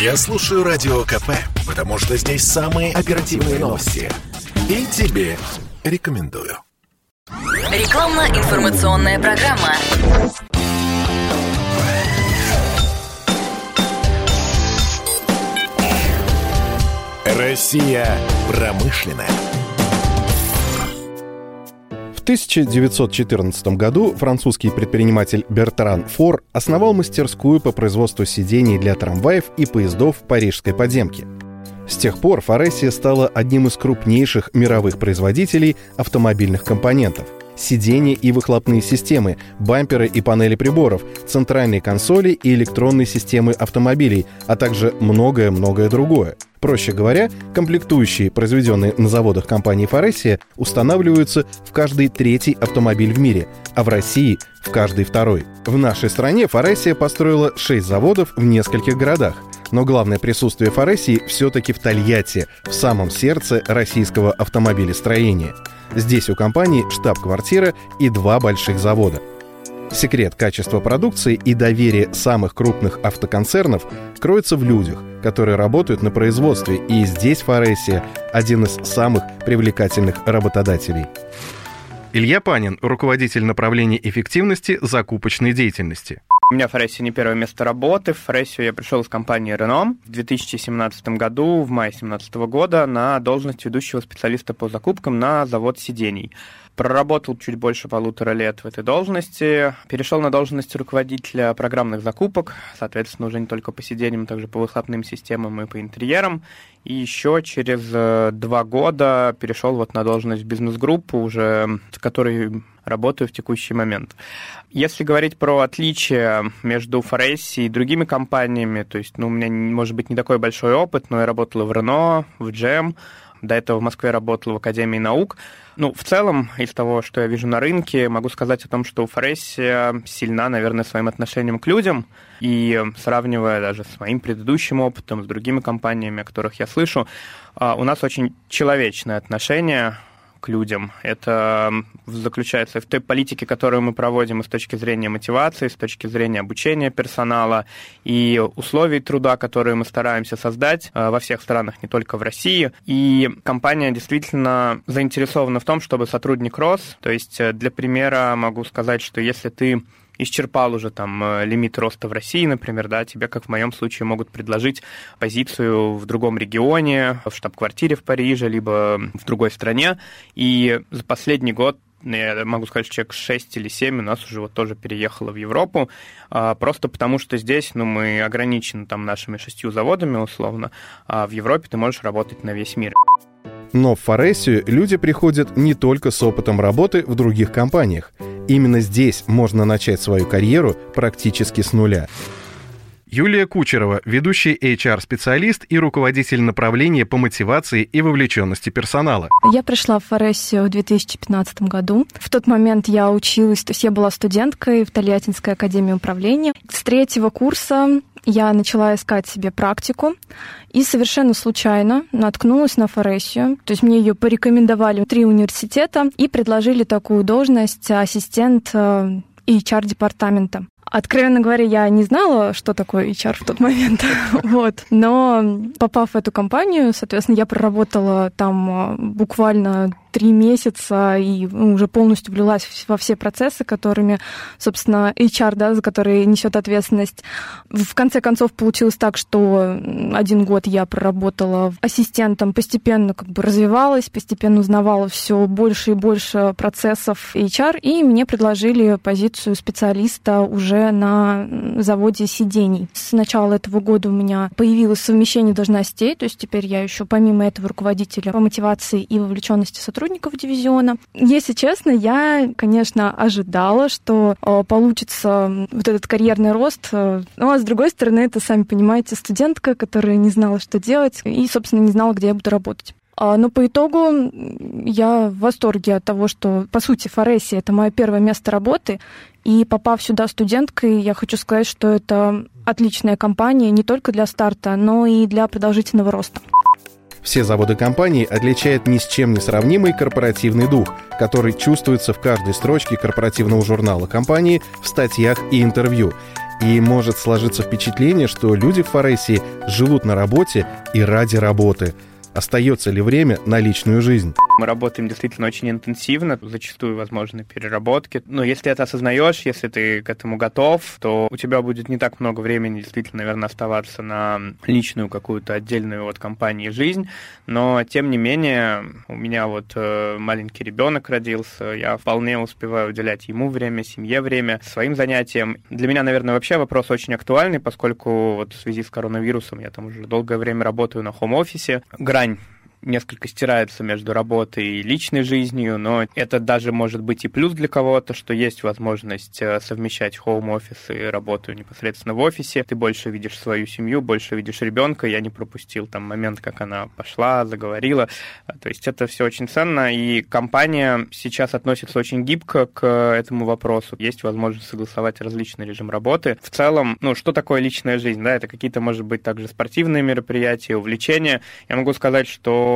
Я слушаю Радио КП, потому что здесь самые оперативные новости. И тебе рекомендую. Рекламно-информационная программа. Россия промышленная. В 1914 году французский предприниматель Бертран Фор основал мастерскую по производству сидений для трамваев и поездов в парижской подземке. С тех пор Форесия стала одним из крупнейших мировых производителей автомобильных компонентов сиденья и выхлопные системы, бамперы и панели приборов, центральные консоли и электронные системы автомобилей, а также многое-многое другое. Проще говоря, комплектующие, произведенные на заводах компании Форесия, устанавливаются в каждый третий автомобиль в мире, а в России — в каждый второй. В нашей стране Форесия построила 6 заводов в нескольких городах. Но главное присутствие Форесии все-таки в Тольятти, в самом сердце российского автомобилестроения. Здесь у компании штаб-квартира и два больших завода. Секрет качества продукции и доверия самых крупных автоконцернов кроется в людях, которые работают на производстве, и здесь Форесия – один из самых привлекательных работодателей. Илья Панин, руководитель направления эффективности закупочной деятельности. У меня в Форессе не первое место работы. В Форесию я пришел из компании Renault в 2017 году, в мае 2017 года, на должность ведущего специалиста по закупкам на завод сидений. Проработал чуть больше полутора лет в этой должности. Перешел на должность руководителя программных закупок, соответственно, уже не только по сиденьям, также по выхлопным системам и по интерьерам. И еще через э, два года перешел вот на должность бизнес-группы, уже с которой работаю в текущий момент. Если говорить про отличия между Форесси и другими компаниями, то есть, ну, у меня, может быть, не такой большой опыт, но я работала в Рено, в GM, до этого в Москве работал в Академии наук. Ну, в целом, из того, что я вижу на рынке, могу сказать о том, что Форесия сильна, наверное, своим отношением к людям. И сравнивая даже с моим предыдущим опытом, с другими компаниями, о которых я слышу, а, у нас очень человечное отношение к людям. Это заключается в той политике, которую мы проводим и с точки зрения мотивации, с точки зрения обучения персонала и условий труда, которые мы стараемся создать э, во всех странах, не только в России. И компания действительно заинтересована в том, чтобы сотрудник рос. То есть, э, для примера могу сказать, что если ты исчерпал уже там э, лимит роста в России, например, да, тебе, как в моем случае, могут предложить позицию в другом регионе, в штаб-квартире в Париже, либо в другой стране. И за последний год я могу сказать, что человек 6 или 7 у нас уже вот тоже переехало в Европу, а, просто потому что здесь, ну, мы ограничены там нашими шестью заводами, условно, а в Европе ты можешь работать на весь мир. Но в Форесию люди приходят не только с опытом работы в других компаниях. Именно здесь можно начать свою карьеру практически с нуля. Юлия Кучерова, ведущий HR-специалист и руководитель направления по мотивации и вовлеченности персонала. Я пришла в Форесию в 2015 году. В тот момент я училась, то есть я была студенткой в Тольяттинской академии управления. С третьего курса я начала искать себе практику и совершенно случайно наткнулась на Форесию. То есть мне ее порекомендовали три университета и предложили такую должность ассистент HR-департамента. Откровенно говоря, я не знала, что такое HR в тот момент. вот. Но попав в эту компанию, соответственно, я проработала там э, буквально три месяца и ну, уже полностью влилась во все процессы, которыми, собственно, HR, да, за которые несет ответственность. В конце концов получилось так, что один год я проработала ассистентом, постепенно как бы развивалась, постепенно узнавала все больше и больше процессов HR, и мне предложили позицию специалиста уже на заводе сидений. С начала этого года у меня появилось совмещение должностей, то есть теперь я еще помимо этого руководителя по мотивации и вовлеченности сотрудников дивизиона. Если честно, я, конечно, ожидала, что э, получится вот этот карьерный рост. Э, ну, а с другой стороны, это, сами понимаете, студентка, которая не знала, что делать, и, собственно, не знала, где я буду работать. А, но по итогу я в восторге от того, что, по сути, Форесия — это мое первое место работы, и попав сюда студенткой, я хочу сказать, что это отличная компания не только для старта, но и для продолжительного роста. Все заводы компании отличает ни с чем не сравнимый корпоративный дух, который чувствуется в каждой строчке корпоративного журнала компании, в статьях и интервью. И может сложиться впечатление, что люди в Форесии живут на работе и ради работы – Остается ли время на личную жизнь? Мы работаем действительно очень интенсивно, зачастую возможны переработки. Но если это осознаешь, если ты к этому готов, то у тебя будет не так много времени действительно, наверное, оставаться на личную какую-то отдельную от компании жизнь. Но, тем не менее, у меня вот э, маленький ребенок родился, я вполне успеваю уделять ему время, семье время, своим занятиям. Для меня, наверное, вообще вопрос очень актуальный, поскольку вот в связи с коронавирусом я там уже долгое время работаю на хом-офисе. Грань несколько стирается между работой и личной жизнью, но это даже может быть и плюс для кого-то, что есть возможность э, совмещать хоум-офис и работу непосредственно в офисе. Ты больше видишь свою семью, больше видишь ребенка. Я не пропустил там момент, как она пошла, заговорила. А, то есть это все очень ценно, и компания сейчас относится очень гибко к этому вопросу. Есть возможность согласовать различный режим работы. В целом, ну, что такое личная жизнь? Да, это какие-то, может быть, также спортивные мероприятия, увлечения. Я могу сказать, что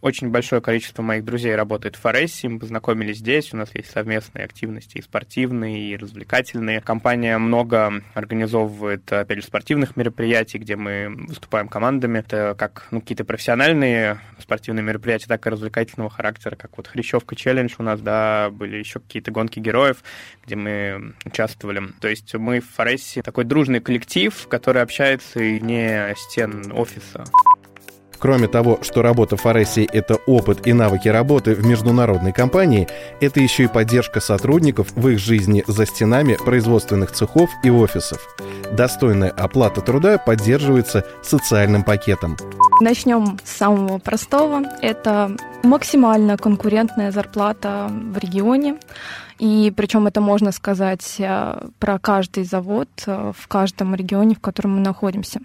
очень большое количество моих друзей работает в Форессе, мы познакомились здесь, у нас есть совместные активности и спортивные, и развлекательные. Компания много организовывает, опять же, спортивных мероприятий, где мы выступаем командами. Это как ну, какие-то профессиональные спортивные мероприятия, так и развлекательного характера, как вот Хрящевка челлендж у нас, да, были еще какие-то гонки героев, где мы участвовали. То есть мы в Форессе такой дружный коллектив, который общается и не стен офиса. Кроме того, что работа в Форесии — это опыт и навыки работы в международной компании, это еще и поддержка сотрудников в их жизни за стенами производственных цехов и офисов. Достойная оплата труда поддерживается социальным пакетом. Начнем с самого простого. Это максимально конкурентная зарплата в регионе. И причем это можно сказать э, про каждый завод э, в каждом регионе, в котором мы находимся.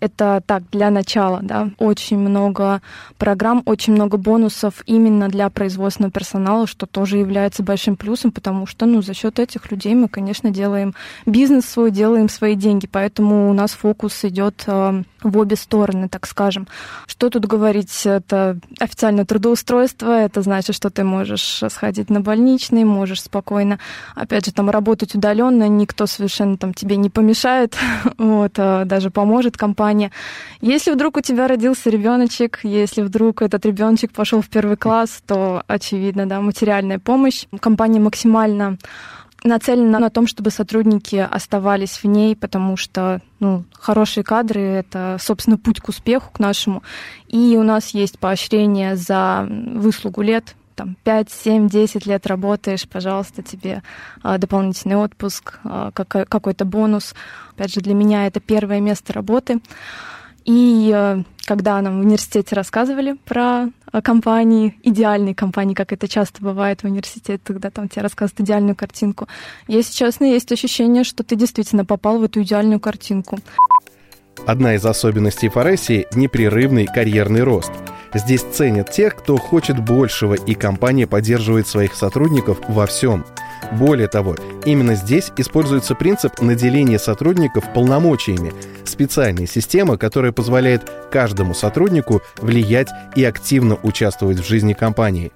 Это так, для начала, да. Очень много программ, очень много бонусов именно для производственного персонала, что тоже является большим плюсом, потому что, ну, за счет этих людей мы, конечно, делаем бизнес свой, делаем свои деньги, поэтому у нас фокус идет э, в обе стороны, так скажем. Что тут говорить? Это официальное трудоустройство, это значит, что ты можешь сходить на больничный, можешь спокойно, опять же, там работать удаленно, никто совершенно там тебе не помешает, вот, а даже поможет компания компания. Если вдруг у тебя родился ребеночек, если вдруг этот ребеночек пошел в первый класс, то очевидно, да, материальная помощь. Компания максимально нацелена на том, чтобы сотрудники оставались в ней, потому что ну, хорошие кадры — это, собственно, путь к успеху, к нашему. И у нас есть поощрение за выслугу лет, там 5, 7, 10 лет работаешь, пожалуйста, тебе а, дополнительный отпуск, а, как, какой-то бонус. Опять же, для меня это первое место работы. И а, когда нам в университете рассказывали про компании, идеальные компании, как это часто бывает в университете, когда там тебе рассказывают идеальную картинку, если честно, есть ощущение, что ты действительно попал в эту идеальную картинку. Одна из особенностей Форесии – непрерывный карьерный рост – Здесь ценят тех, кто хочет большего, и компания поддерживает своих сотрудников во всем. Более того, именно здесь используется принцип наделения сотрудников полномочиями, специальная система, которая позволяет каждому сотруднику влиять и активно участвовать в жизни компании.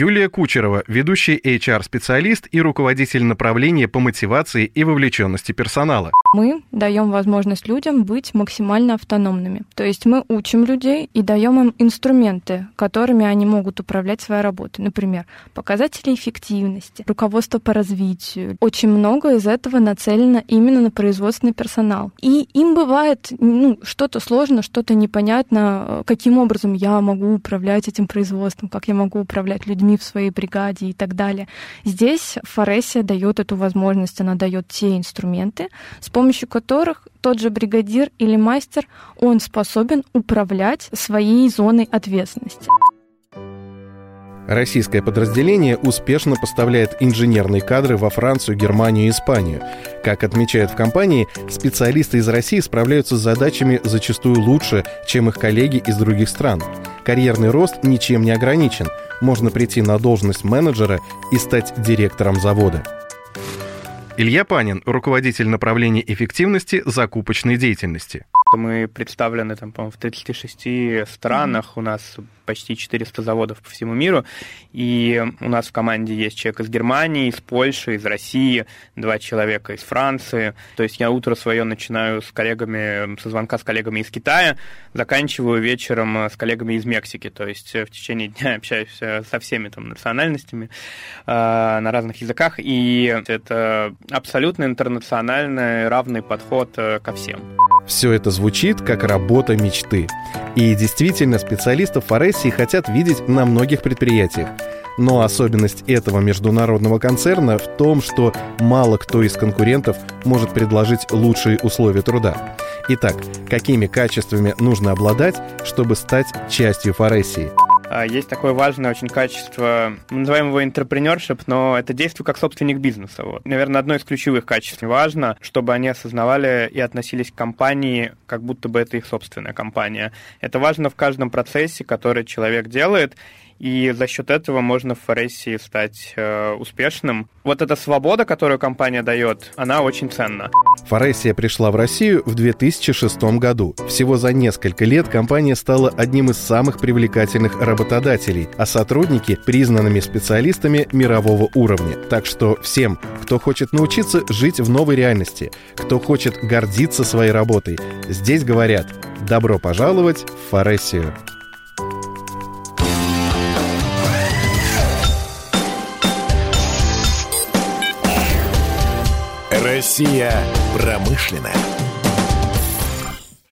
Юлия Кучерова, ведущий HR-специалист и руководитель направления по мотивации и вовлеченности персонала. Мы даем возможность людям быть максимально автономными. То есть мы учим людей и даем им инструменты, которыми они могут управлять своей работой. Например, показатели эффективности, руководство по развитию. Очень много из этого нацелено именно на производственный персонал. И им бывает ну, что-то сложно, что-то непонятно, каким образом я могу управлять этим производством, как я могу управлять людьми в своей бригаде и так далее. Здесь Форесия дает эту возможность, она дает те инструменты, с помощью которых тот же бригадир или мастер, он способен управлять своей зоной ответственности. Российское подразделение успешно поставляет инженерные кадры во Францию, Германию и Испанию. Как отмечают в компании, специалисты из России справляются с задачами зачастую лучше, чем их коллеги из других стран. Карьерный рост ничем не ограничен. Можно прийти на должность менеджера и стать директором завода. Илья Панин, руководитель направления эффективности закупочной деятельности. Мы представлены там, по-моему, в 36 странах, у нас почти 400 заводов по всему миру, и у нас в команде есть человек из Германии, из Польши, из России, два человека из Франции. То есть я утро свое начинаю с коллегами, со звонка с коллегами из Китая, заканчиваю вечером с коллегами из Мексики. То есть в течение дня общаюсь со всеми там национальностями э, на разных языках, и это абсолютно интернациональный равный подход э, ко всем. Все это звучит как работа мечты. И действительно, специалистов Форесии хотят видеть на многих предприятиях. Но особенность этого международного концерна в том, что мало кто из конкурентов может предложить лучшие условия труда. Итак, какими качествами нужно обладать, чтобы стать частью Форесии? А, есть такое важное очень качество, мы называем его интерпренершип, но это действие как собственник бизнеса. Вот. Наверное, одно из ключевых качеств. Важно, чтобы они осознавали и относились к компании, как будто бы это их собственная компания. Это важно в каждом процессе, который человек делает, и за счет этого можно в Форесии стать э, успешным. Вот эта свобода, которую компания дает, она очень ценна. Форесия пришла в Россию в 2006 году. Всего за несколько лет компания стала одним из самых привлекательных работодателей, а сотрудники – признанными специалистами мирового уровня. Так что всем, кто хочет научиться жить в новой реальности, кто хочет гордиться своей работой, здесь говорят «Добро пожаловать в Форесию». Россия промышленная.